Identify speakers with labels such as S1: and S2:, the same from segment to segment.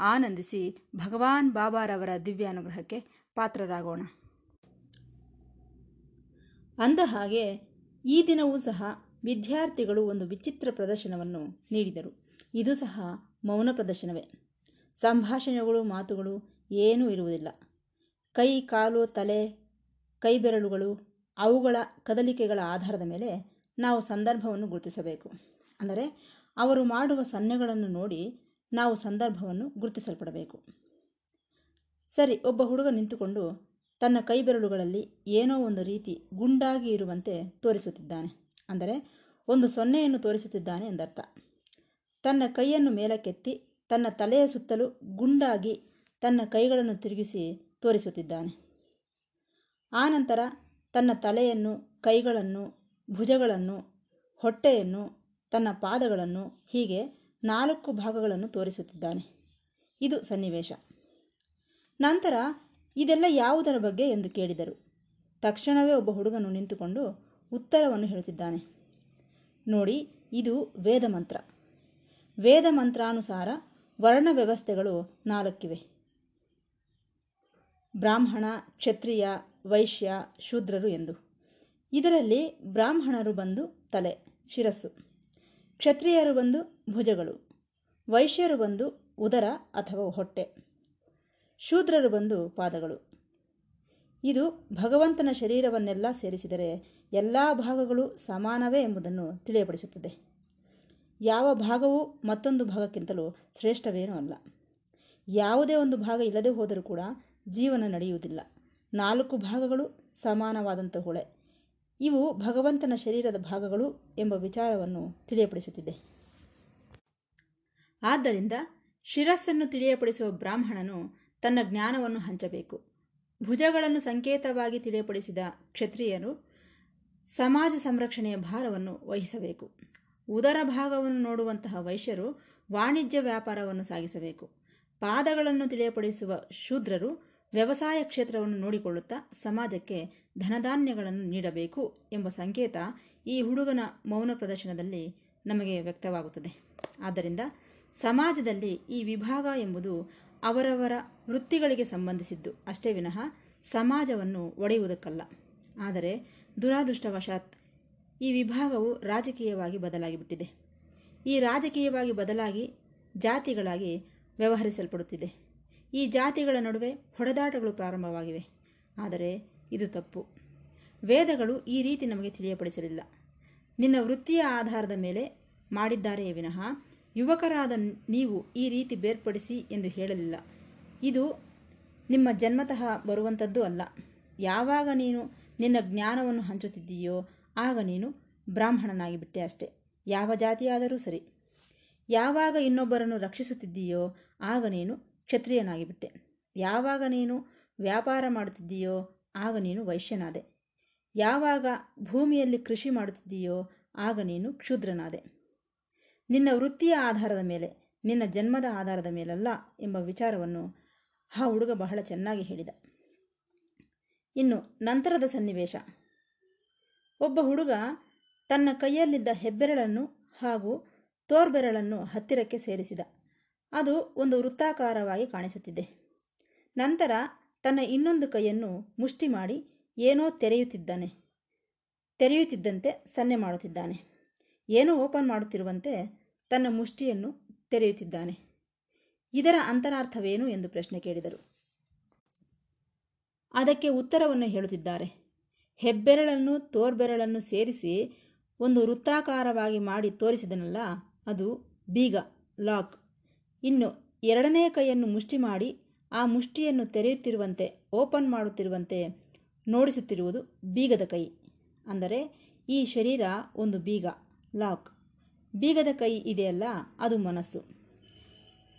S1: ಆನಂದಿಸಿ ಭಗವಾನ್ ಬಾಬಾರವರ ದಿವ್ಯಾನುಗ್ರಹಕ್ಕೆ ಪಾತ್ರರಾಗೋಣ. ಅಂದ ಹಾಗೆ ಈ ದಿನವೂ ಸಹ ವಿದ್ಯಾರ್ಥಿಗಳು ಒಂದು ವಿಚಿತ್ರ ಪ್ರದರ್ಶನವನ್ನು ನೀಡಿದರು. ಇದು ಸಹ ಮೌನ ಪ್ರದರ್ಶನವೇ. ಸಂಭಾಷಣೆಗಳು, ಮಾತುಗಳು ಏನೂ ಇರುವುದಿಲ್ಲ. ಕೈ, ಕಾಲು, ತಲೆ ಕೈ ಬೆರಳುಗಳು ಅವುಗಳ ಕದಲಿಕೆಗಳ ಆಧಾರದ ಮೇಲೆ ನಾವು ಸಂದರ್ಭವನ್ನು ಗುರುತಿಸಬೇಕು. ಅಂದರೆ ಅವರು ಮಾಡುವ ಸನ್ನೆಗಳನ್ನು ನೋಡಿ ನಾವು ಸಂದರ್ಭವನ್ನು ಗುರುತಿಸಲ್ಪಡಬೇಕು. ಸರಿ, ಒಬ್ಬ ಹುಡುಗ ನಿಂತುಕೊಂಡು ತನ್ನ ಕೈಬೆರಳುಗಳಲ್ಲಿ ಏನೋ ಒಂದು ರೀತಿ ಗುಂಡಾಗಿ ಇರುವಂತೆ ತೋರಿಸುತ್ತಿದ್ದಾನೆ. ಅಂದರೆ, ಒಂದು ಸೊನ್ನೆಯನ್ನು ತೋರಿಸುತ್ತಿದ್ದಾನೆ ಎಂದರ್ಥ. ತನ್ನ ಕೈಯನ್ನು ಮೇಲಕ್ಕೆತ್ತಿ ತನ್ನ ತಲೆಯ ಸುತ್ತಲೂ ಗುಂಡಾಗಿ ತನ್ನ ಕೈಗಳನ್ನು ತಿರುಗಿಸಿ ತೋರಿಸುತ್ತಿದ್ದಾನೆ. ಆನಂತರ ತನ್ನ ತಲೆಯನ್ನು, ಕೈಗಳನ್ನು, ಭುಜಗಳನ್ನು, ಹೊಟ್ಟೆಯನ್ನು, ತನ್ನ ಪಾದಗಳನ್ನು ಹೀಗೆ ನಾಲ್ಕು ಭಾಗಗಳನ್ನು ತೋರಿಸುತ್ತಿದ್ದಾನೆ. ಇದು ಸನ್ನಿವೇಶ. ನಂತರ, ಇದೆಲ್ಲ ಯಾವುದರ ಬಗ್ಗೆ ಎಂದು ಕೇಳಿದರು. ತಕ್ಷಣವೇ ಒಬ್ಬ ಹುಡುಗನು ನಿಂತುಕೊಂಡು ಉತ್ತರವನ್ನು ಹೇಳುತ್ತಿದ್ದಾನೆ. ನೋಡಿ, ಇದು ವೇದ ಮಂತ್ರ ವೇದ ಮಂತ್ರಾನುಸಾರ ವರ್ಣ ವ್ಯವಸ್ಥೆಗಳು ನಾಲ್ಕಿವೆ. ಬ್ರಾಹ್ಮಣ, ಕ್ಷತ್ರಿಯ, ವೈಶ್ಯ, ಶೂದ್ರರು ಎಂದು. ಇದರಲ್ಲಿ ಬ್ರಾಹ್ಮಣರು ಬಂದು ತಲೆ, ಶಿರಸ್ಸು. ಕ್ಷತ್ರಿಯರು ಬಂದು ಭುಜಗಳು, ವೈಶ್ಯರು ಬಂದು ಉದರ ಅಥವಾ ಹೊಟ್ಟೆ, ಶೂದ್ರರು ಬಂದು ಪಾದಗಳು. ಇದು ಭಗವಂತನ ಶರೀರವನ್ನೆಲ್ಲ ಸೇರಿಸಿದರೆ ಎಲ್ಲ ಭಾಗಗಳು ಸಮಾನವೇ ಎಂಬುದನ್ನು ತಿಳಿಯಪಡಿಸುತ್ತದೆ. ಯಾವ ಭಾಗವೂ ಮತ್ತೊಂದು ಭಾಗಕ್ಕಿಂತಲೂ ಶ್ರೇಷ್ಠವೇನೂ ಅಲ್ಲ. ಯಾವುದೇ ಒಂದು ಭಾಗ ಇಲ್ಲದೆ ಹೋದರೂ ಕೂಡ ಜೀವನ ನಡೆಯುವುದಿಲ್ಲ. ನಾಲ್ಕು ಭಾಗಗಳು ಸಮಾನವಾದಂಥ ಹೊಳೆ. ಇವು ಭಗವಂತನ ಶರೀರದ ಭಾಗಗಳು ಎಂಬ ವಿಚಾರವನ್ನು ತಿಳಿಯಪಡಿಸುತ್ತಿದೆ. ಆದ್ದರಿಂದ ಶಿರಸ್ಸನ್ನು ತಿಳಿಯಪಡಿಸುವ ಬ್ರಾಹ್ಮಣನು ತನ್ನ ಜ್ಞಾನವನ್ನು ಹಂಚಬೇಕು. ಭುಜಗಳನ್ನು ಸಂಕೇತವಾಗಿ ತಿಳಿಯಪಡಿಸಿದ ಕ್ಷತ್ರಿಯರು ಸಮಾಜ ಸಂರಕ್ಷಣೆಯ ಭಾರವನ್ನು ವಹಿಸಬೇಕು. ಉದರ ಭಾಗವನ್ನು ನೋಡುವಂತಹ ವೈಶ್ಯರು ವಾಣಿಜ್ಯ ವ್ಯಾಪಾರವನ್ನು ಸಾಗಿಸಬೇಕು. ಪಾದಗಳನ್ನು ತಿಳಿಯಪಡಿಸುವ ಶೂದ್ರರು ವ್ಯವಸಾಯ ಕ್ಷೇತ್ರವನ್ನು ನೋಡಿಕೊಳ್ಳುತ್ತಾ ಸಮಾಜಕ್ಕೆ ಧನಧಾನ್ಯಗಳನ್ನು ನೀಡಬೇಕು ಎಂಬ ಸಂಕೇತ ಈ ಹುಡುಗನ ಮೌನ ಪ್ರದರ್ಶನದಲ್ಲಿ ನಮಗೆ ವ್ಯಕ್ತವಾಗುತ್ತದೆ. ಆದ್ದರಿಂದ ಸಮಾಜದಲ್ಲಿ ಈ ವಿಭಾಗ ಎಂಬುದು ಅವರವರ ವೃತ್ತಿಗಳಿಗೆ ಸಂಬಂಧಿಸಿದ್ದು ಅಷ್ಟೇ ವಿನಃ ಸಮಾಜವನ್ನು ಒಡೆಯುವುದಕ್ಕಲ್ಲ. ಆದರೆ ದುರಾದೃಷ್ಟವಶಾತ್ ಈ ವಿಭಾಗವು ರಾಜಕೀಯವಾಗಿ ಬದಲಾಗಿಬಿಟ್ಟಿದೆ. ಈ ರಾಜಕೀಯವಾಗಿ ಬದಲಾಗಿ ಜಾತಿಗಳಾಗಿ ವ್ಯವಹರಿಸಲ್ಪಡುತ್ತಿದೆ. ಈ ಜಾತಿಗಳ ನಡುವೆ ಹೊಡೆದಾಟಗಳು ಪ್ರಾರಂಭವಾಗಿವೆ. ಆದರೆ ಇದು ತಪ್ಪು. ವೇದಗಳು ಈ ರೀತಿ ನಮಗೆ ತಿಳಿಯಪಡಿಸಲಿಲ್ಲ. ನಿನ್ನ ವೃತ್ತಿಯ ಆಧಾರದ ಮೇಲೆ ಮಾಡಿದ್ದಾರೆ ವಿನಃ ಯುವಕರಾದ ನೀವು ಈ ರೀತಿ ಬೇರ್ಪಡಿಸಿ ಎಂದು ಹೇಳಲಿಲ್ಲ. ಇದು ನಿಮ್ಮ ಜನ್ಮತಃ ಬರುವಂಥದ್ದು ಅಲ್ಲ. ಯಾವಾಗ ನೀನು ನಿನ್ನ ಜ್ಞಾನವನ್ನು ಹಂಚುತ್ತಿದ್ದೀಯೋ ಆಗ ನೀನು ಬ್ರಾಹ್ಮಣನಾಗಿ ಬಿಟ್ಟೆ ಅಷ್ಟೆ. ಯಾವ ಜಾತಿಯಾದರೂ ಸರಿ. ಯಾವಾಗ ಇನ್ನೊಬ್ಬರನ್ನು ರಕ್ಷಿಸುತ್ತಿದ್ದೀಯೋ ಆಗ ನೀನು ಕ್ಷತ್ರಿಯನಾಗಿಬಿಟ್ಟೆ ಯಾವಾಗ ನೀನು ವ್ಯಾಪಾರ ಮಾಡುತ್ತಿದ್ದೀಯೋ ಆಗ ನೀನು ವೈಶ್ಯನಾದೆ. ಯಾವಾಗ ಭೂಮಿಯಲ್ಲಿ ಕೃಷಿ ಮಾಡುತ್ತಿದ್ದೀಯೋ ಆಗ ನೀನು ಕ್ಷುದ್ರನಾದೆ. ನಿನ್ನ ವೃತ್ತಿಯ ಆಧಾರದ ಮೇಲೆ, ನಿನ್ನ ಜನ್ಮದ ಆಧಾರದ ಮೇಲಲ್ಲ ಎಂಬ ವಿಚಾರವನ್ನು ಆ ಹುಡುಗ ಬಹಳ ಚೆನ್ನಾಗಿ ಹೇಳಿದ. ಇನ್ನು ನಂತರದ ಸನ್ನಿವೇಶ. ಒಬ್ಬ ಹುಡುಗ ತನ್ನ ಕೈಯಲ್ಲಿದ್ದ ಹೆಬ್ಬೆರಳನ್ನು ಹಾಗೂ ತೋರ್ಬೆರಳನ್ನು ಹತ್ತಿರಕ್ಕೆ ಸೇರಿಸಿದ. ಅದು ಒಂದು ವೃತ್ತಾಕಾರವಾಗಿ ಕಾಣಿಸುತ್ತಿದೆ. ನಂತರ ತನ್ನ ಇನ್ನೊಂದು ಕೈಯನ್ನು ಮುಷ್ಟಿ ಮಾಡಿ ಏನೋ ತೆರೆಯುತ್ತಿದ್ದಾನೆ. ತೆರೆಯುತ್ತಿದ್ದಂತೆ ಸನ್ನೆ ಮಾಡುತ್ತಿದ್ದಾನೆ. ಏನೋ ಓಪನ್ ಮಾಡುತ್ತಿರುವಂತೆ ತನ್ನ ಮುಷ್ಟಿಯನ್ನು ತೆರೆಯುತ್ತಿದ್ದಾನೆ. ಇದರ ಅಂತರಾರ್ಥವೇನು ಎಂದು ಪ್ರಶ್ನೆ ಕೇಳಿದರು. ಅದಕ್ಕೆ ಉತ್ತರವನ್ನು ಹೇಳುತ್ತಿದ್ದಾರೆ. ಹೆಬ್ಬೆರಳನ್ನು, ತೋರ್ಬೆರಳನ್ನು ಸೇರಿಸಿ ಒಂದು ವೃತ್ತಾಕಾರವಾಗಿ ಮಾಡಿ ತೋರಿಸಿದನಲ್ಲ, ಅದು ಬೀಗ, ಲಾಕ್. ಇನ್ನು ಎರಡನೇ ಕೈಯನ್ನು ಮುಷ್ಟಿ ಮಾಡಿ ಆ ಮುಷ್ಟಿಯನ್ನು ತೆರೆಯುತ್ತಿರುವಂತೆ, ಓಪನ್ ಮಾಡುತ್ತಿರುವಂತೆ ನೋಡಿಸುತ್ತಿರುವುದು ಬೀಗದ ಕೈ. ಅಂದರೆ, ಈ ಶರೀರ ಒಂದು ಬೀಗ, ಲಾಕ್. ಬೀಗದ ಕೈ ಇದೆಯಲ್ಲ, ಅದು ಮನಸ್ಸು.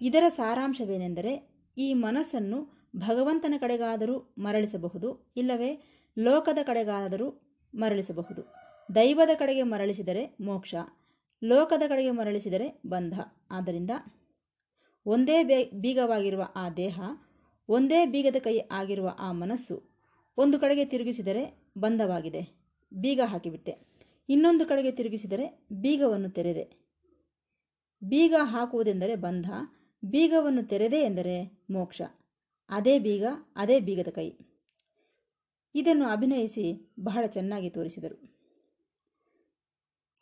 S1: ಇದರ ಸಾರಾಂಶವೇನೆಂದರೆ, ಈ ಮನಸ್ಸನ್ನು ಭಗವಂತನ ಕಡೆಗಾದರೂ ಮರಳಿಸಬಹುದು, ಇಲ್ಲವೇ ಲೋಕದ ಕಡೆಗಾದರೂ ಮರಳಿಸಬಹುದು. ದೈವದ ಕಡೆಗೆ ಮರಳಿಸಿದರೆ ಮೋಕ್ಷ, ಲೋಕದ ಕಡೆಗೆ ಮರಳಿಸಿದರೆ ಬಂಧ. ಆದ್ದರಿಂದ ಒಂದೇ ಬೀಗವಾಗಿರುವ ಆ ದೇಹ, ಒಂದೇ ಬೀಗದ ಕೈ ಆಗಿರುವ ಆ ಮನಸ್ಸು ಒಂದು ಕಡೆಗೆ ತಿರುಗಿಸಿದರೆ ಬಂಧವಾಗಿದೆ ಬೀಗ ಹಾಕಿಬಿಟ್ಟೆ. ಇನ್ನೊಂದು ಕಡೆಗೆ ತಿರುಗಿಸಿದರೆ ಬೀಗವನ್ನು ತೆರೆದೆ. ಬೀಗ ಹಾಕುವುದೆಂದರೆ ಬಂಧ, ಬೀಗವನ್ನು ತೆರೆದೆ ಎಂದರೆ ಮೋಕ್ಷ. ಅದೇ ಬೀಗ, ಅದೇ ಬೀಗದ ಕೈ. ಇದನ್ನು ಅಭಿನಯಿಸಿ ಬಹಳ ಚೆನ್ನಾಗಿ ತೋರಿಸಿದರು.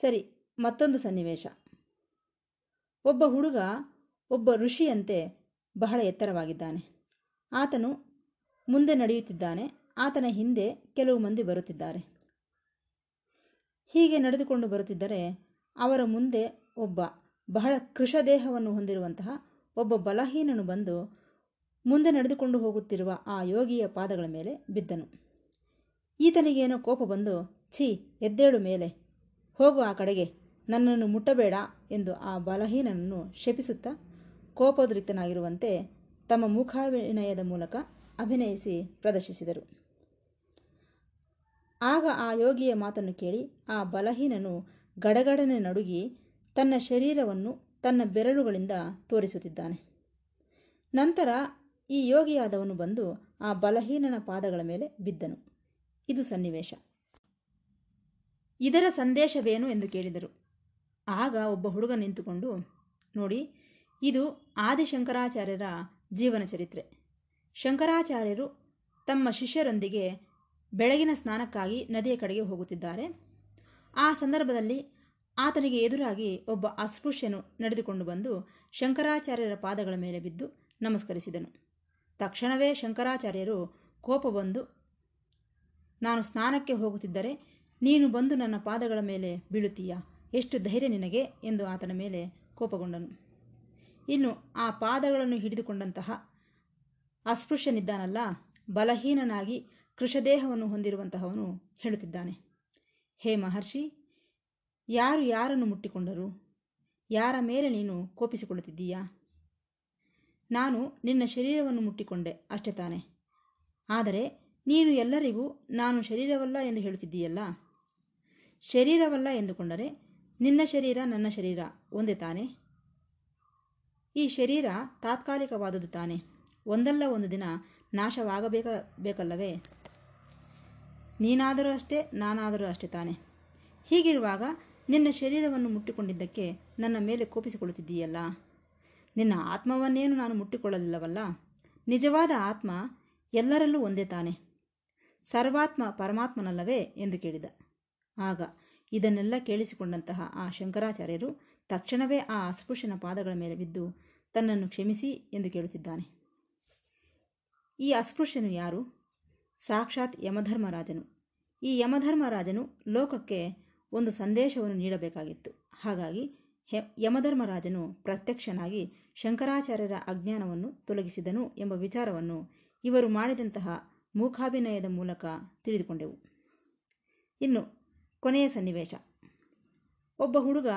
S1: ಸರಿ, ಮತ್ತೊಂದು ಸನ್ನಿವೇಶ. ಒಬ್ಬ ಹುಡುಗ ಒಬ್ಬ ಋಷಿಯಂತೆ ಬಹಳ ಎತ್ತರವಾಗಿದ್ದಾನೆ. ಆತನು ಮುಂದೆ ನಡೆಯುತ್ತಿದ್ದಾನೆ, ಆತನ ಹಿಂದೆ ಕೆಲವು ಮಂದಿ ಬರುತ್ತಿದ್ದಾರೆ. ಹೀಗೆ ನಡೆದುಕೊಂಡು ಬರುತ್ತಿದ್ದರೆ ಅವರ ಮುಂದೆ ಒಬ್ಬ ಬಹಳ ಕೃಶದೇಹವನ್ನು ಹೊಂದಿರುವಂತಹ ಒಬ್ಬ ಬಲಹೀನನು ಬಂದು ಮುಂದೆ ನಡೆದುಕೊಂಡು ಹೋಗುತ್ತಿರುವ ಆ ಯೋಗಿಯ ಪಾದಗಳ ಮೇಲೆ ಬಿದ್ದನು. ಈತನಿಗೇನೋ ಕೋಪ ಬಂದು, ಛೀ, ಎದ್ದೇಳು ಮೇಲೆ. ಹೋಗು ಆ ಕಡೆಗೆ. ನನ್ನನ್ನು ಮುಟ್ಟಬೇಡ ಎಂದು ಆ ಬಲಹೀನನನ್ನು ಶಪಿಸುತ್ತಾ ಕೋಪೋದ್ರಿಕ್ತನಾಗಿರುವಂತೆ ತಮ್ಮ ಮುಖಾಭಿನಯದ ಮೂಲಕ ಅಭಿನಯಿಸಿ ಪ್ರದರ್ಶಿಸಿದರು. ಆಗ ಆ ಯೋಗಿಯ ಮಾತನ್ನು ಕೇಳಿ ಆ ಬಲಹೀನನು ಗಡಗಡನೆ ನಡುಗಿ ತನ್ನ ಶರೀರವನ್ನು ತನ್ನ ಬೆರಳುಗಳಿಂದ ತೋರಿಸುತ್ತಿದ್ದಾನೆ. ನಂತರ ಈ ಯೋಗಿಯಾದವನು ಬಂದು ಆ ಬಲಹೀನನ ಪಾದಗಳ ಮೇಲೆ ಬಿದ್ದನು. ಇದು ಸನ್ನಿವೇಶ. ಇದರ ಸಂದೇಶವೇನು ಎಂದು ಕೇಳಿದರು. ಆಗ ಒಬ್ಬ ಹುಡುಗ ನಿಂತುಕೊಂಡು, ನೋಡಿ ಇದು ಆದಿಶಂಕರಾಚಾರ್ಯರ ಜೀವನ ಚರಿತ್ರೆ. ಶಂಕರಾಚಾರ್ಯರು ತಮ್ಮ ಶಿಷ್ಯರೊಂದಿಗೆ ಬೆಳಗಿನ ಸ್ನಾನಕ್ಕಾಗಿ ನದಿಯ ಕಡೆಗೆ ಹೋಗುತ್ತಿದ್ದಾರೆ. ಆ ಸಂದರ್ಭದಲ್ಲಿ ಆತನಿಗೆ ಎದುರಾಗಿ ಒಬ್ಬ ಅಸ್ಪೃಶ್ಯನು ನಡೆದುಕೊಂಡು ಬಂದು ಶಂಕರಾಚಾರ್ಯರ ಪಾದಗಳ ಮೇಲೆ ಬಿದ್ದು ನಮಸ್ಕರಿಸಿದನು. ತಕ್ಷಣವೇ ಶಂಕರಾಚಾರ್ಯರು ಕೋಪ ಬಂದು, ನಾನು ಸ್ನಾನಕ್ಕೆ ಹೋಗುತ್ತಿದ್ದರೆ ನೀನು ಬಂದು ನನ್ನ ಪಾದಗಳ ಮೇಲೆ ಬೀಳುತ್ತೀಯಾ? ಎಷ್ಟು ಧೈರ್ಯ ನಿನಗೆ? ಎಂದು ಆತನ ಮೇಲೆ ಕೋಪಗೊಂಡನು. ಇನ್ನು ಆ ಪಾದಗಳನ್ನು ಹಿಡಿದುಕೊಂಡಂತಹ ಅಸ್ಪೃಶ್ಯನಿದ್ದಾನಲ್ಲ, ಬಲಹೀನನಾಗಿ ಕೃಷದೇಹವನ್ನು ಹೊಂದಿರುವಂತಹವನು ಹೇಳುತ್ತಿದ್ದಾನೆ. ಹೇ ಮಹರ್ಷಿ, ಯಾರು ಯಾರನ್ನು ಮುಟ್ಟಿಕೊಂಡರು? ಯಾರ ಮೇಲೆ ನೀನು ಕೋಪಿಸಿಕೊಳ್ಳುತ್ತಿದ್ದೀಯಾ? ನಾನು ನಿನ್ನ ಶರೀರವನ್ನು ಮುಟ್ಟಿಕೊಂಡೆ, ಅಷ್ಟೇ ತಾನೆ. ಆದರೆ ನೀನು ಎಲ್ಲರಿಗೂ ನಾನು ಶರೀರವಲ್ಲ ಎಂದು ಹೇಳುತ್ತಿದ್ದೀಯಲ್ಲ? ಶರೀರವಲ್ಲ ಎಂದುಕೊಂಡರೆ ನಿನ್ನ ಶರೀರ ನನ್ನ ಶರೀರ, ಒಂದೇ ತಾನೆ? ಈ ಶರೀರ ತಾತ್ಕಾಲಿಕವಾದುದು ತಾನೆ. ಒಂದಲ್ಲ ಒಂದು ದಿನ ನಾಶವಾಗಬೇಕ ಬೇಕಲ್ಲವೇ ನೀನಾದರೂ ಅಷ್ಟೇ, ನಾನಾದರೂ ಅಷ್ಟೇ ತಾನೆ. ಹೀಗಿರುವಾಗ ನಿನ್ನ ಶರೀರವನ್ನು ಮುಟ್ಟಿಕೊಂಡಿದ್ದಕ್ಕೆ ನನ್ನ ಮೇಲೆ ಕೋಪಿಸಿಕೊಳ್ಳುತ್ತಿದ್ದೀಯಲ್ಲ? ನಿನ್ನ ಆತ್ಮವನ್ನೇನು ನಾನು ಮುಟ್ಟಿಕೊಳ್ಳಲಿಲ್ಲವಲ್ಲ? ನಿಜವಾದ ಆತ್ಮ ಎಲ್ಲರಲ್ಲೂ ಒಂದೇ ತಾನೆ. ಸರ್ವಾತ್ಮ ಪರಮಾತ್ಮನಲ್ಲವೇ ಎಂದು ಕೇಳಿದ. ಆಗ ಇದನ್ನೆಲ್ಲ ಕೇಳಿಸಿಕೊಂಡಂತಹ ಆ ಶಂಕರಾಚಾರ್ಯರು ತಕ್ಷಣವೇ ಆ ಅಸ್ಪೃಶ್ಯನ ಪಾದಗಳ ಮೇಲೆ ಬಿದ್ದು ತನ್ನನ್ನು ಕ್ಷಮಿಸಿ ಎಂದು ಕೇಳುತ್ತಿದ್ದಾನೆ. ಈ ಅಸ್ಪೃಶ್ಯನು ಯಾರು? ಸಾಕ್ಷಾತ್ ಯಮಧರ್ಮರಾಜನು. ಈ ಯಮಧರ್ಮರಾಜನು ಲೋಕಕ್ಕೆ ಒಂದು ಸಂದೇಶವನ್ನು ನೀಡಬೇಕಾಗಿತ್ತು. ಹಾಗಾಗಿ ಯಮಧರ್ಮರಾಜನು ಪ್ರತ್ಯಕ್ಷನಾಗಿ ಶಂಕರಾಚಾರ್ಯರ ಅಜ್ಞಾನವನ್ನು ತೊಲಗಿಸಿದನು ಎಂಬ ವಿಚಾರವನ್ನು ಇವರು ಮಾಡಿದಂತಹ ಮೂಕಾಭಿನಯದ ಮೂಲಕ ತಿಳಿದುಕೊಂಡೆವು. ಇನ್ನು ಕೊನೆಯ ಸನ್ನಿವೇಶ. ಒಬ್ಬ ಹುಡುಗ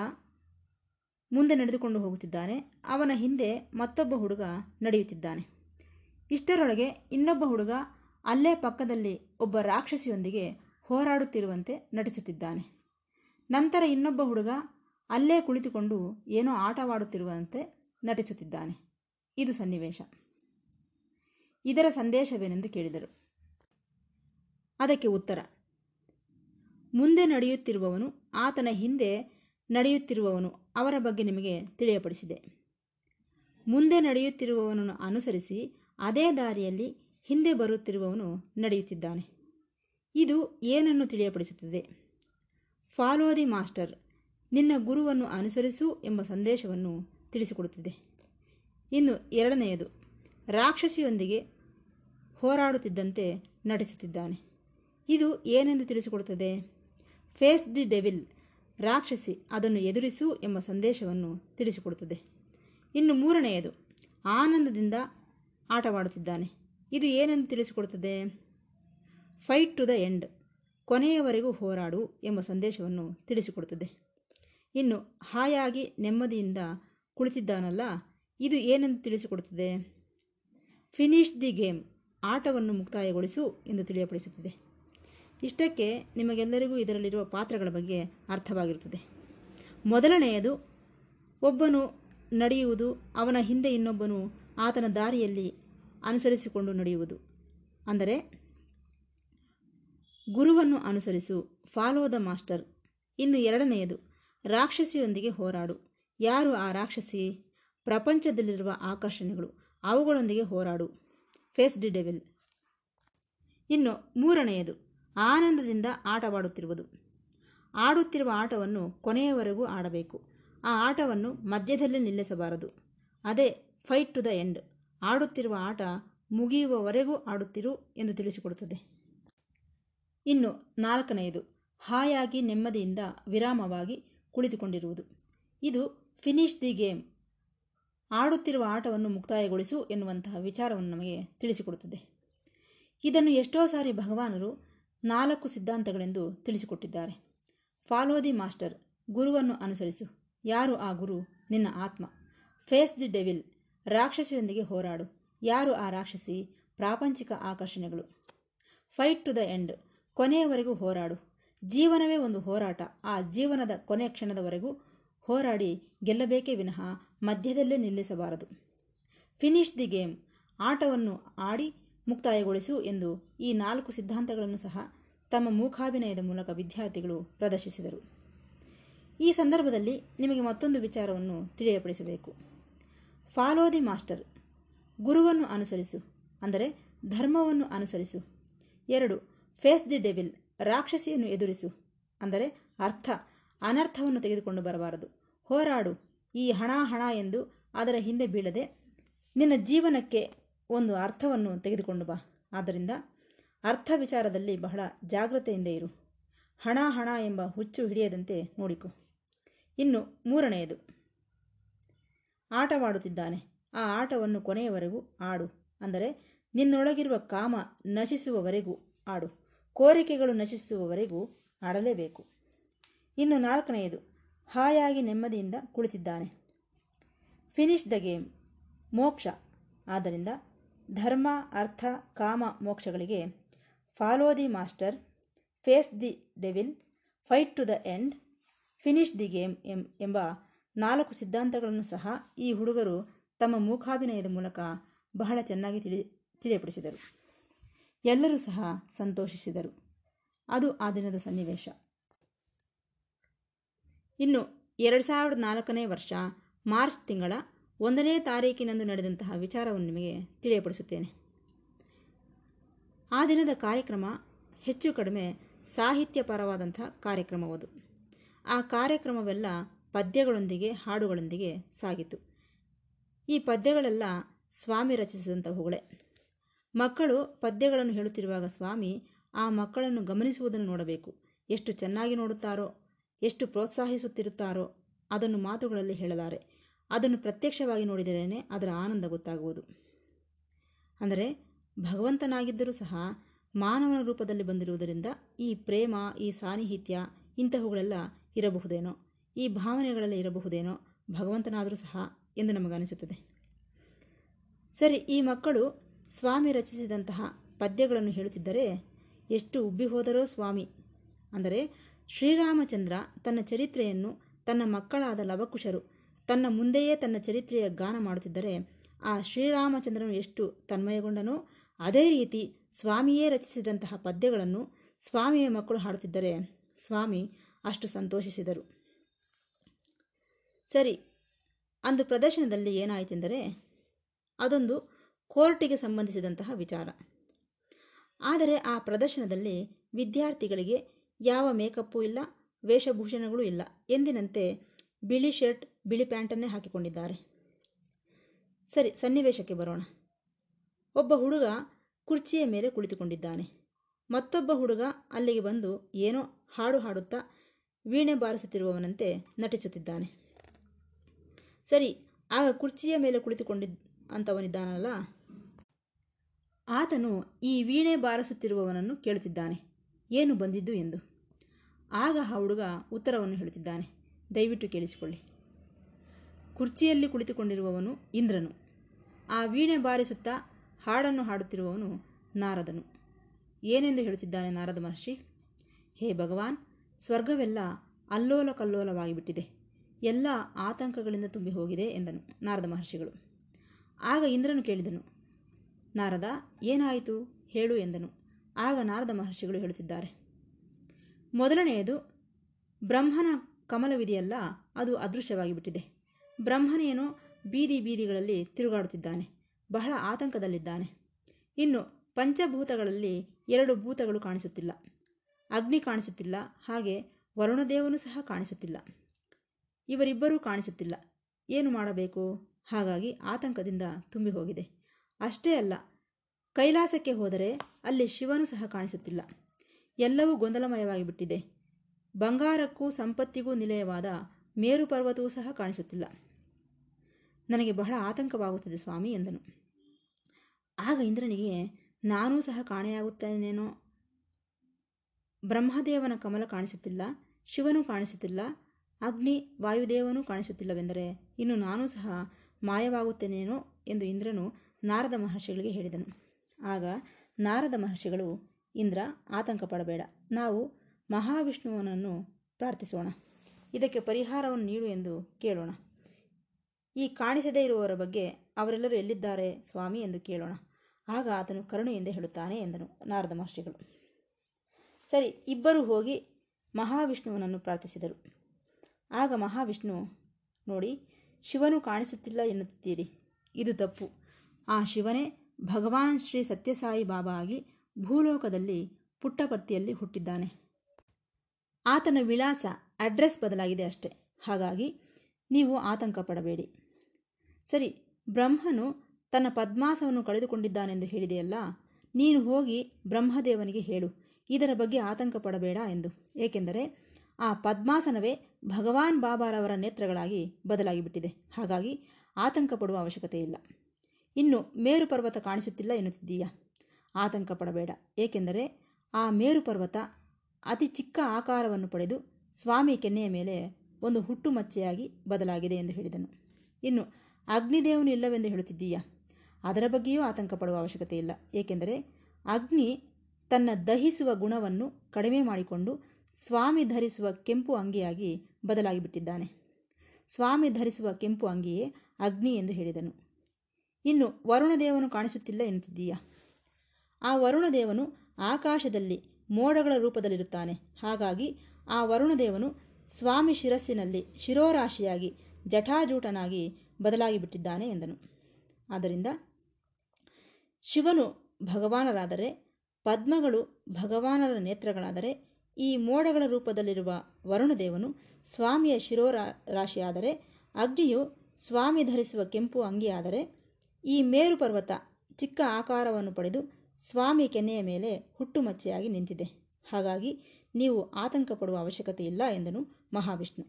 S1: ಮುಂದೆ ನಡೆದುಕೊಂಡು ಹೋಗುತ್ತಿದ್ದಾನೆ. ಅವನ ಹಿಂದೆ ಮತ್ತೊಬ್ಬ ಹುಡುಗ ನಡೆಯುತ್ತಿದ್ದಾನೆ. ಇಷ್ಟರೊಳಗೆ ಇನ್ನೊಬ್ಬ ಹುಡುಗ ಅಲ್ಲೇ ಪಕ್ಕದಲ್ಲಿ ಒಬ್ಬ ರಾಕ್ಷಸಿಯೊಂದಿಗೆ ಹೋರಾಡುತ್ತಿರುವಂತೆ ನಟಿಸುತ್ತಿದ್ದಾನೆ ನಂತರ ಇನ್ನೊಬ್ಬ ಹುಡುಗ ಅಲ್ಲೇ ಕುಳಿತುಕೊಂಡು ಏನೋ ಆಟವಾಡುತ್ತಿರುವಂತೆ ನಟಿಸುತ್ತಿದ್ದಾನೆ. ಇದು ಸನ್ನಿವೇಶ. ಇದರ ಸಂದೇಶವೇನೆಂದು ಕೇಳಿದರು. ಅದಕ್ಕೆ ಉತ್ತರ. ಮುಂದೆ ನಡೆಯುತ್ತಿರುವವನು ಆತನ ಹಿಂದೆ ನಡೆಯುತ್ತಿರುವವನು ಅವರ ಬಗ್ಗೆ ನಿಮಗೆ ತಿಳಿಯಪಡಿಸಿದೆ. ಮುಂದೆ ನಡೆಯುತ್ತಿರುವವನನ್ನು ಅನುಸರಿಸಿ ಅದೇ ದಾರಿಯಲ್ಲಿ ಹಿಂದೆ ಬರುತ್ತಿರುವವನು ನಡೆಯುತ್ತಿದ್ದಾನೆ. ಇದು ಏನನ್ನು ತಿಳಿಯಪಡಿಸುತ್ತದೆ? ಫಾಲೋ ದಿ ಮಾಸ್ಟರ್, ನಿನ್ನ ಗುರುವನ್ನು ಅನುಸರಿಸು ಎಂಬ ಸಂದೇಶವನ್ನು ತಿಳಿಸಿಕೊಡುತ್ತಿದೆ. ಇನ್ನು ಎರಡನೆಯದು, ರಾಕ್ಷಸಿಯೊಂದಿಗೆ ಹೋರಾಡುತ್ತಿದ್ದಂತೆ ನಟಿಸುತ್ತಿದ್ದಾನೆ. ಇದು ಏನೆಂದು ತಿಳಿಸಿಕೊಡುತ್ತದೆ? ಫೇಸ್ ದಿ ಡೆವಿಲ್ ರಾಕ್ಷಸಿ ಅದನ್ನು ಎದುರಿಸು ಎಂಬ ಸಂದೇಶವನ್ನು ತಿಳಿಸಿಕೊಡುತ್ತದೆ. ಇನ್ನು ಮೂರನೆಯದು, ಆನಂದದಿಂದ ಆಟವಾಡುತ್ತಿದ್ದಾನೆ. ಇದು ಏನೆಂದು ತಿಳಿಸಿಕೊಡುತ್ತದೆ? ಫೈಟ್ ಟು ದ ಎಂಡ್ ಕೊನೆಯವರೆಗೂ ಹೋರಾಡು ಎಂಬ ಸಂದೇಶವನ್ನು ತಿಳಿಸಿಕೊಡುತ್ತದೆ. ಇನ್ನು ಹಾಯಾಗಿ ನೆಮ್ಮದಿಯಿಂದ ಕುಳಿತಿದ್ದಾನಲ್ಲ, ಇದು ಏನೆಂದು ತಿಳಿಸಿಕೊಡುತ್ತದೆ? ಫಿನಿಶ್ ದಿ ಗೇಮ್ ಆಟವನ್ನು ಮುಕ್ತಾಯಗೊಳಿಸು ಎಂದು ತಿಳಿಯಪಡಿಸುತ್ತದೆ. ಇಷ್ಟಕ್ಕೆ ನಿಮಗೆಲ್ಲರಿಗೂ ಇದರಲ್ಲಿರುವ ಪಾತ್ರಗಳ ಬಗ್ಗೆ ಅರ್ಥವಾಗಿರುತ್ತದೆ. ಮೊದಲನೆಯದು, ಒಬ್ಬನು ನಡೆಯುವುದು, ಅವನ ಹಿಂದೆ ಇನ್ನೊಬ್ಬನು ಆತನ ದಾರಿಯಲ್ಲಿ ಅನುಸರಿಸಿಕೊಂಡು ನಡೆಯುವುದು. ಅಂದರೆ, ಗುರುವನ್ನು ಅನುಸರಿಸು ಫಾಲೋ ದ ಮಾಸ್ಟರ್ ಇನ್ನು ಎರಡನೆಯದು, ರಾಕ್ಷಸಿಯೊಂದಿಗೆ ಹೋರಾಡು. ಯಾರು ಆ ರಾಕ್ಷಸಿ? ಪ್ರಪಂಚದಲ್ಲಿರುವ ಆಕರ್ಷಣೆಗಳು, ಅವುಗಳೊಂದಿಗೆ ಹೋರಾಡು. ಫೇಸ್ ಡಿ ಡೆವಿಲ್ ಇನ್ನು ಮೂರನೆಯದು ಆನಂದದಿಂದ ಆಟವಾಡುತ್ತಿರುವುದು. ಆಡುತ್ತಿರುವ ಆಟವನ್ನು ಕೊನೆಯವರೆಗೂ ಆಡಬೇಕು. ಆ ಆಟವನ್ನು ಮಧ್ಯದಲ್ಲಿ ನಿಲ್ಲಿಸಬಾರದು. ಅದೇ ಫೈಟ್ ಟು ದ ಎಂಡ್. ಆಡುತ್ತಿರುವ ಆಟ ಮುಗಿಯುವವರೆಗೂ ಆಡುತ್ತಿರು ಎಂದು ತಿಳಿಸಿಕೊಡುತ್ತದೆ. ಇನ್ನು ನಾಲ್ಕನೆಯದು, ಹಾಯಾಗಿ ನೆಮ್ಮದಿಯಿಂದ ವಿರಾಮವಾಗಿ ಕುಳಿತುಕೊಂಡಿರುವುದು. ಇದು ಫಿನಿಶ್ ದಿ ಗೇಮ್. ಆಡುತ್ತಿರುವ ಆಟವನ್ನು ಮುಕ್ತಾಯಗೊಳಿಸು ಎನ್ನುವಂತಹ ವಿಚಾರವನ್ನು ನಮಗೆ ತಿಳಿಸಿಕೊಡುತ್ತದೆ. ಇದನ್ನು ಎಷ್ಟೋ ಸಾರಿ ಭಗವಾನರು ನಾಲ್ಕು ಸಿದ್ಧಾಂತಗಳೆಂದು ತಿಳಿಸಿಕೊಟ್ಟಿದ್ದಾರೆ. ಫಾಲೋ ದಿ ಮಾಸ್ಟರ್, ಗುರುವನ್ನು ಅನುಸರಿಸು. ಯಾರು ಆ ಗುರು? ನಿನ್ನ ಆತ್ಮ. ಫೇಸ್ ದಿ ಡೆವಿಲ್ ರಾಕ್ಷಸಿಯೊಂದಿಗೆ ಹೋರಾಡು. ಯಾರು ಆ ರಾಕ್ಷಸಿ? ಪ್ರಾಪಂಚಿಕ ಆಕರ್ಷಣೆಗಳು. ಫೈಟ್ ಟು ದ ಎಂಡ್, ಕೊನೆಯವರೆಗೂ ಹೋರಾಡು. ಜೀವನವೇ ಒಂದು ಹೋರಾಟ. ಆ ಜೀವನದ ಕೊನೆಯ ಕ್ಷಣದವರೆಗೂ ಹೋರಾಡಿ ಗೆಲ್ಲಬೇಕೇ ವಿನಃ ಮಧ್ಯದಲ್ಲೇ ನಿಲ್ಲಿಸಬಾರದು. ಫಿನಿಶ್ ದಿ ಗೇಮ್, ಆಟವನ್ನು ಆಡಿ ಮುಕ್ತಾಯಗೊಳಿಸು ಎಂದು ಈ ನಾಲ್ಕು ಸಿದ್ಧಾಂತಗಳನ್ನು ಸಹ ತಮ್ಮ ಮೂಕಾಭಿನಯದ ಮೂಲಕ ವಿದ್ಯಾರ್ಥಿಗಳು ಪ್ರದರ್ಶಿಸಿದರು. ಈ ಸಂದರ್ಭದಲ್ಲಿ ನಿಮಗೆ ಮತ್ತೊಂದು ವಿಚಾರವನ್ನು ತಿಳಿಯಪಡಿಸಬೇಕು. ಫಾಲೋ ದಿ ಮಾಸ್ಟರ್ ಗುರುವನ್ನು ಅನುಸರಿಸು, ಅಂದರೆ ಧರ್ಮವನ್ನು ಅನುಸರಿಸು. ಎರಡು ಫೇಸ್ ದಿ ಡೆವಿಲ್ ರಾಕ್ಷಸಿಯನ್ನು ಎದುರಿಸು, ಅಂದರೆ ಅರ್ಥ, ಅನರ್ಥವನ್ನು ತೆಗೆದುಕೊಂಡು ಬರಬಾರದು. ಹೋರಾಡು, ಈ ಹಣ ಹಣ ಎಂದು ಅದರ ಹಿಂದೆ ಬೀಳದೆ ನಿನ್ನ ಜೀವನಕ್ಕೆ ಒಂದು ಅರ್ಥವನ್ನು ತೆಗೆದುಕೊಂಡು ಬಾ. ಆದ್ದರಿಂದ ಅರ್ಥ ವಿಚಾರದಲ್ಲಿ ಬಹಳ ಜಾಗ್ರತೆಯಿಂದ ಇರು. ಹಣ ಹಣ ಎಂಬ ಹುಚ್ಚು ಹಿಡಿಯದಂತೆ ನೋಡಿಕೊ. ಇನ್ನು ಮೂರನೆಯದು. ಆಟವಾಡುತ್ತಿದ್ದಾನೆ. ಆ ಆಟವನ್ನು ಕೊನೆಯವರೆಗೂ ಆಡು. ಅಂದರೆ ನಿನ್ನೊಳಗಿರುವ ಕಾಮ ನಶಿಸುವವರೆಗೂ ಆಡು. ಕೋರಿಕೆಗಳು ನಶಿಸುವವರೆಗೂ ಆಡಲೇಬೇಕು. ಇನ್ನು ನಾಲ್ಕನೆಯದು. ಹಾಯಾಗಿ ನೆಮ್ಮದಿಯಿಂದ ಕುಳಿತಿದ್ದಾನೆ. Finish the game. ಮೋಕ್ಷ. ಆದ್ದರಿಂದ ಧರ್ಮ, ಅರ್ಥ, ಕಾಮ ಮೋಕ್ಷಗಳಿಗೆ follow the master face the devil fight to the end finish the game ಎಂಬ ನಾಲ್ಕು ಸಿದ್ಧಾಂತಗಳನ್ನು ಸಹ ಈ ಹುಡುಗರು ತಮ್ಮ ಮೂಕಾಭಿನಯದ ಮೂಲಕ ಬಹಳ ಚೆನ್ನಾಗಿ ತಿಳಿ, ತಿಳಿಯಪಡಿಸಿದರು. ಎಲ್ಲರೂ ಸಹ ಸಂತೋಷಿಸಿದರು. ಅದು ಆ ದಿನದ ಸನ್ನಿವೇಶ. ಇನ್ನು ಎರಡು ಸಾವಿರದ ನಾಲ್ಕನೇ ವರ್ಷ ಮಾರ್ಚ್ ತಿಂಗಳ ಒಂದನೇ ತಾರೀಕಿನಂದು ನಡೆದಂತಹ ವಿಚಾರವನ್ನು ನಿಮಗೆ ತಿಳಿಯಪಡಿಸುತ್ತೇನೆ. ಆ ದಿನದ ಕಾರ್ಯಕ್ರಮ ಹೆಚ್ಚು ಕಡಿಮೆ ಸಾಹಿತ್ಯಪರವಾದಂಥ ಕಾರ್ಯಕ್ರಮವದು. ಆ ಕಾರ್ಯಕ್ರಮವೆಲ್ಲ ಪದ್ಯಗಳೊಂದಿಗೆ, ಹಾಡುಗಳೊಂದಿಗೆ ಸಾಗಿತು. ಈ ಪದ್ಯಗಳೆಲ್ಲ ಸ್ವಾಮಿ ರಚಿಸಿದಂಥವುಗಳೇ ಮಕ್ಕಳು ಪದ್ಯಗಳನ್ನು ಹೇಳುತ್ತಿರುವಾಗ ಸ್ವಾಮಿ, ಆ ಮಕ್ಕಳನ್ನು ಗಮನಿಸುವುದನ್ನು ನೋಡಬೇಕು. ಎಷ್ಟು ಚೆನ್ನಾಗಿ ನೋಡುತ್ತಾರೋ, ಎಷ್ಟು ಪ್ರೋತ್ಸಾಹಿಸುತ್ತಿರುತ್ತಾರೋ, ಅದನ್ನು ಮಾತುಗಳಲ್ಲಿ ಹೇಳಲಾರೆ. ಅದನ್ನು ಪ್ರತ್ಯಕ್ಷವಾಗಿ ನೋಡಿದರೇನೆ ಅದರ ಆನಂದ ಗೊತ್ತಾಗುವುದು. ಅಂದರೆ, ಭಗವಂತನಾಗಿದ್ದರೂ ಸಹ ಮಾನವನ ರೂಪದಲ್ಲಿ ಬಂದಿರುವುದರಿಂದ ಈ ಪ್ರೇಮ, ಈ ಸಾನ್ನಿಹಿತ್ಯ ಇಂತಹವುಗಳೆಲ್ಲ ಇರಬಹುದೇನೋ, ಈ ಭಾವನೆಗಳೆಲ್ಲ ಇರಬಹುದೇನೋ ಭಗವಂತನಾದರೂ ಸಹ ಎಂದು ನಮಗನಿಸುತ್ತದೆ. ಸರಿ, ಈ ಮಕ್ಕಳು ಸ್ವಾಮಿ ರಚಿಸಿದಂತಹ ಪದ್ಯಗಳನ್ನು ಹೇಳುತ್ತಿದ್ದರೆ ಎಷ್ಟು ಉಬ್ಬಿ ಹೋದರೋ ಸ್ವಾಮಿ. ಅಂದರೆ, ಶ್ರೀರಾಮಚಂದ್ರ ತನ್ನ ಚರಿತ್ರೆಯನ್ನು ತನ್ನ ಮಕ್ಕಳಾದ ಲವಕುಶರು ತನ್ನ ಮುಂದೆಯೇ ತನ್ನ ಚರಿತ್ರೆಯ ಗಾನ ಮಾಡುತ್ತಿದ್ದರೆ ಆ ಶ್ರೀರಾಮಚಂದ್ರನು ಎಷ್ಟು ತನ್ಮಯಗೊಂಡನೋ ಅದೇ ರೀತಿ ಸ್ವಾಮಿಯೇ ರಚಿಸಿದಂತಹ ಪದ್ಯಗಳನ್ನು ಸ್ವಾಮಿಯ ಮಕ್ಕಳು ಹಾಡುತ್ತಿದ್ದರೆ ಸ್ವಾಮಿ ಅಷ್ಟು ಸಂತೋಷಿಸಿದರು. ಸರಿ, ಅಂದು ಪ್ರದರ್ಶನದಲ್ಲಿ ಏನಾಯಿತೆಂದರೆ ಅದೊಂದು ಕೋರ್ಟಿಗೆ ಸಂಬಂಧಿಸಿದಂತಹ ವಿಚಾರ. ಆದರೆ ಆ ಪ್ರದರ್ಶನದಲ್ಲಿ ವಿದ್ಯಾರ್ಥಿಗಳಿಗೆ ಯಾವ ಮೇಕಪ್ಪು ಇಲ್ಲ ವೇಷಭೂಷಣಗಳು ಇಲ್ಲ. ಎಂದಿನಂತೆ ಬಿಳಿ ಶರ್ಟ್, ಬಿಳಿ ಪ್ಯಾಂಟನ್ನೇ ಹಾಕಿಕೊಂಡಿದ್ದಾರೆ. ಸರಿ, ಸನ್ನಿವೇಶಕ್ಕೆ ಬರೋಣ. ಒಬ್ಬ ಹುಡುಗ ಕುರ್ಚಿಯ ಮೇಲೆ ಕುಳಿತುಕೊಂಡಿದ್ದಾನೆ. ಮತ್ತೊಬ್ಬ ಹುಡುಗ ಅಲ್ಲಿಗೆ ಬಂದು ಏನೋ ಹಾಡು ಹಾಡುತ್ತಾ ವೀಣೆ ಬಾರಿಸುತ್ತಿರುವವನಂತೆ ನಟಿಸುತ್ತಿದ್ದಾನೆ. ಸರಿ, ಆಗ ಕುರ್ಚಿಯ ಮೇಲೆ ಕುಳಿತುಕೊಂಡಿದ್ದ ಅಂತವನಿದ್ದಾನಲ್ಲ. ಆತನು ಈ ವೀಣೆ ಬಾರಿಸುತ್ತಿರುವವನನ್ನು ಕೇಳುತ್ತಿದ್ದಾನೆ. ಏನು ಬಂದಿದ್ದು ಎಂದು. ಆಗ ಆ ಹುಡುಗ ಉತ್ತರವನ್ನು ಹೇಳುತ್ತಿದ್ದಾನೆ. ದಯವಿಟ್ಟು ಕೇಳಿಸಿಕೊಳ್ಳಿ. ಕುರ್ಚಿಯಲ್ಲಿ ಕುಳಿತುಕೊಂಡಿರುವವನು ಇಂದ್ರನು. ಆ ವೀಣೆ ಬಾರಿಸುತ್ತಾ ಹಾಡನ್ನು ಹಾಡುತ್ತಿರುವವನು ನಾರದನು. ಏನೆಂದು ಹೇಳುತ್ತಿದ್ದಾನೆ ನಾರದ ಮಹರ್ಷಿ? ಹೇ ಭಗವಾನ್, ಸ್ವರ್ಗವೆಲ್ಲ ಅಲ್ಲೋಲ ಕಲ್ಲೋಲವಾಗಿಬಿಟ್ಟಿದೆ ಎಲ್ಲ ಆತಂಕಗಳಿಂದ ತುಂಬಿ ಹೋಗಿದೆ ಎಂದನು ನಾರದ ಮಹರ್ಷಿಗಳು. ಆಗ ಇಂದ್ರನು ಕೇಳಿದನು. ನಾರದ, ಏನಾಯಿತು? ಹೇಳು ಎಂದನು. ಆಗ ನಾರದ ಮಹರ್ಷಿಗಳು ಹೇಳುತ್ತಿದ್ದಾರೆ. ಮೊದಲನೆಯದು, ಬ್ರಹ್ಮನ ಕಮಲವಿದೆಯಲ್ಲ ಅದು ಅದೃಶ್ಯವಾಗಿಬಿಟ್ಟಿದೆ. ಬ್ರಹ್ಮನೇನು ಬೀದಿ ಬೀದಿಗಳಲ್ಲಿ ತಿರುಗಾಡುತ್ತಿದ್ದಾನೆ, ಬಹಳ ಆತಂಕದಲ್ಲಿದ್ದಾನೆ. ಇನ್ನು ಪಂಚಭೂತಗಳಲ್ಲಿ ಎರಡು ಭೂತಗಳು ಕಾಣಿಸುತ್ತಿಲ್ಲ, ಅಗ್ನಿ ಕಾಣಿಸುತ್ತಿಲ್ಲ, ಹಾಗೆ ವರುಣದೇವನು ಸಹ ಕಾಣಿಸುತ್ತಿಲ್ಲ. ಇವರಿಬ್ಬರೂ ಕಾಣಿಸುತ್ತಿಲ್ಲ. ಏನು ಮಾಡಬೇಕು? ಹಾಗಾಗಿ ಆತಂಕದಿಂದ ತುಂಬಿ ಹೋಗಿದೆ ಅಷ್ಟೇ ಅಲ್ಲ, ಕೈಲಾಸಕ್ಕೆ ಹೋದರೆ ಅಲ್ಲಿ ಶಿವನು ಸಹ ಕಾಣಿಸುತ್ತಿಲ್ಲ. ಎಲ್ಲವೂ ಗೊಂದಲಮಯವಾಗಿಬಿಟ್ಟಿದೆ. ಬಂಗಾರಕ್ಕೂ ಸಂಪತ್ತಿಗೂ ನಿಲಯವಾದ ಮೇರು ಪರ್ವತವೂ ಸಹ ಕಾಣಿಸುತ್ತಿಲ್ಲ. ನನಗೆ ಬಹಳ ಆತಂಕವಾಗುತ್ತದೆ ಸ್ವಾಮಿ ಎಂದನು. ಆಗ ಇಂದ್ರನಿಗೆ, ನಾನೂ ಸಹ ಕಾಣೆಯಾಗುತ್ತೇನೇನೋ? ಬ್ರಹ್ಮದೇವನ ಕಮಲ ಕಾಣಿಸುತ್ತಿಲ್ಲ, ಶಿವನೂ ಕಾಣಿಸುತ್ತಿಲ್ಲ, ಅಗ್ನಿ, ವಾಯುದೇವನೂ ಕಾಣಿಸುತ್ತಿಲ್ಲವೆಂದರೆ ಇನ್ನು ನಾನು ಸಹ ಮಾಯವಾಗುತ್ತೇನೇನೋ? ಎಂದು ಇಂದ್ರನು ನಾರದ ಮಹರ್ಷಿಗಳಿಗೆ ಹೇಳಿದನು. ಆಗ ನಾರದ ಮಹರ್ಷಿಗಳು ಇಂದ್ರ ಆತಂಕ ಪಡಬೇಡ. ನಾವು ಮಹಾವಿಷ್ಣುವನನ್ನು ಪ್ರಾರ್ಥಿಸೋಣ. ಇದಕ್ಕೆ ಪರಿಹಾರವನ್ನು ನೀಡು ಎಂದು ಕೇಳೋಣ. ಈ ಕಾಣಿಸದೇ ಇರುವವರ ಬಗ್ಗೆ ಅವರೆಲ್ಲರೂ ಎಲ್ಲಿದ್ದಾರೆ ಸ್ವಾಮಿ ಎಂದು ಕೇಳೋಣ. ಆಗ ಆತನು ಕರುಣೆಯಿಂದ ಹೇಳುತ್ತಾನೆ ಎಂದನು ನಾರದ ಮಹರ್ಷಿಗಳು. ಸರಿ, ಇಬ್ಬರು ಹೋಗಿ ಮಹಾವಿಷ್ಣುವನನ್ನು ಪ್ರಾರ್ಥಿಸಿದರು. ಆಗ ಮಹಾವಿಷ್ಣು, ನೋಡಿ, ಶಿವನು ಕಾಣಿಸುತ್ತಿಲ್ಲ ಎನ್ನುತ್ತೀರಿ. ಇದು ತಪ್ಪು. ಆ ಶಿವನೇ ಭಗವಾನ್ ಶ್ರೀ ಸತ್ಯಸಾಯಿ ಬಾಬಾ ಆಗಿ ಭೂಲೋಕದಲ್ಲಿ ಪುಟ್ಟಪರ್ತಿಯಲ್ಲಿ ಹುಟ್ಟಿದ್ದಾನೆ. ಆತನ ವಿಳಾಸ ಅಡ್ರೆಸ್ ಬದಲಾಗಿದೆ ಅಷ್ಟೆ. ಹಾಗಾಗಿ ನೀವು ಆತಂಕ ಪಡಬೇಡಿ ಸರಿ, ಬ್ರಹ್ಮನು ತನ್ನ ಪದ್ಮಾಸವನ್ನು ಕಳೆದುಕೊಂಡಿದ್ದಾನೆಂದು ಹೇಳಿದೆಯಲ್ಲ, ನೀನು ಹೋಗಿ ಬ್ರಹ್ಮದೇವನಿಗೆ ಹೇಳು. ಇದರ ಬಗ್ಗೆ ಆತಂಕ ಪಡಬೇಡ ಎಂದು. ಏಕೆಂದರೆ ಆ ಪದ್ಮಾಸನವೇ ಭಗವಾನ್ ಬಾಬಾರವರ ನೇತ್ರಗಳಾಗಿ ಬದಲಾಗಿಬಿಟ್ಟಿದೆ. ಹಾಗಾಗಿ ಆತಂಕ ಪಡುವ ಅವಶ್ಯಕತೆ ಇಲ್ಲ ಇನ್ನು ಮೇರು ಪರ್ವತ ಕಾಣಿಸುತ್ತಿಲ್ಲ ಎನ್ನುತ್ತಿದ್ದೀಯಾ? ಆತಂಕ ಪಡಬೇಡ. ಏಕೆಂದರೆ ಆ ಮೇರು ಪರ್ವತ ಅತಿ ಚಿಕ್ಕ ಆಕಾರವನ್ನು ಪಡೆದು ಸ್ವಾಮಿ ಕೆನ್ನೆಯ ಮೇಲೆ ಒಂದು ಹುಟ್ಟುಮಚ್ಚೆಯಾಗಿ ಬದಲಾಗಿದೆ ಎಂದು ಹೇಳಿದನು. ಇನ್ನು ಅಗ್ನಿದೇವನು ಇಲ್ಲವೆಂದು ಹೇಳುತ್ತಿದ್ದೀಯಾ? ಅದರ ಬಗ್ಗೆಯೂ ಆತಂಕ ಪಡುವ ಅವಶ್ಯಕತೆ ಇಲ್ಲ. ಏಕೆಂದರೆ ಅಗ್ನಿ ತನ್ನ ದಹಿಸುವ ಗುಣವನ್ನು ಕಡಿಮೆ ಮಾಡಿಕೊಂಡು ಸ್ವಾಮಿ ಧರಿಸುವ ಕೆಂಪು ಅಂಗಿಯಾಗಿ ಬದಲಾಗಿಬಿಟ್ಟಿದ್ದಾನೆ. ಸ್ವಾಮಿ ಧರಿಸುವ ಕೆಂಪು ಅಂಗಿಯೇ ಅಗ್ನಿ ಎಂದು ಹೇಳಿದನು. ಇನ್ನು ವರುಣದೇವನು ಕಾಣಿಸುತ್ತಿಲ್ಲ ಎನ್ನುತ್ತಿದ್ದೀಯಾ? ಆ ವರುಣದೇವನು ಆಕಾಶದಲ್ಲಿ ಮೋಡಗಳ ರೂಪದಲ್ಲಿರುತ್ತಾನೆ. ಹಾಗಾಗಿ ಆ ವರುಣದೇವನು ಸ್ವಾಮಿ ಶಿರಸ್ಸಿನಲ್ಲಿ ಶಿರೋರಾಶಿಯಾಗಿ ಜಟಾಜೂಟನಾಗಿ ಬದಲಾಗಿಬಿಟ್ಟಿದ್ದಾನೆ ಎಂದನು. ಆದ್ದರಿಂದ ಶಿವನು ಭಗವಾನರಾದರೆ, ಪದ್ಮಗಳು ಭಗವಾನರ ನೇತ್ರಗಳಾದರೆ, ಈ ಮೋಡಗಳ ರೂಪದಲ್ಲಿರುವ ವರುಣದೇವನು ಸ್ವಾಮಿಯ ಶಿರೋರಾ ರಾಶಿಯಾದರೆ ಅಗ್ನಿಯು ಸ್ವಾಮಿ ಧರಿಸುವ ಕೆಂಪು ಅಂಗಿಯಾದರೆ, ಈ ಮೇರು ಪರ್ವತ ಚಿಕ್ಕ ಆಕಾರವನ್ನು ಪಡೆದು ಸ್ವಾಮಿ ಕೆನೆಯ ಮೇಲೆ ಹುಟ್ಟುಮಚ್ಚೆಯಾಗಿ ನಿಂತಿದೆ. ಹಾಗಾಗಿ ನೀವು ಆತಂಕ ಪಡುವ ಅವಶ್ಯಕತೆ ಇಲ್ಲ ಎಂದನು ಮಹಾವಿಷ್ಣು.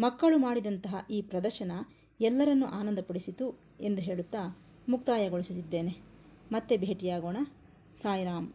S1: ಮಕ್ಕಳು ಮಾಡಿದಂತಹ ಈ ಪ್ರದರ್ಶನ ಎಲ್ಲರನ್ನೂ ಆನಂದಪಡಿಸಿತು ಎಂದು ಹೇಳುತ್ತಾ ಮುಕ್ತಾಯಗೊಳಿಸುತ್ತಿದ್ದೇನೆ ಮತ್ತೆ ಭೇಟಿಯಾಗೋಣ. ಸಾಯಿರಾಮ್.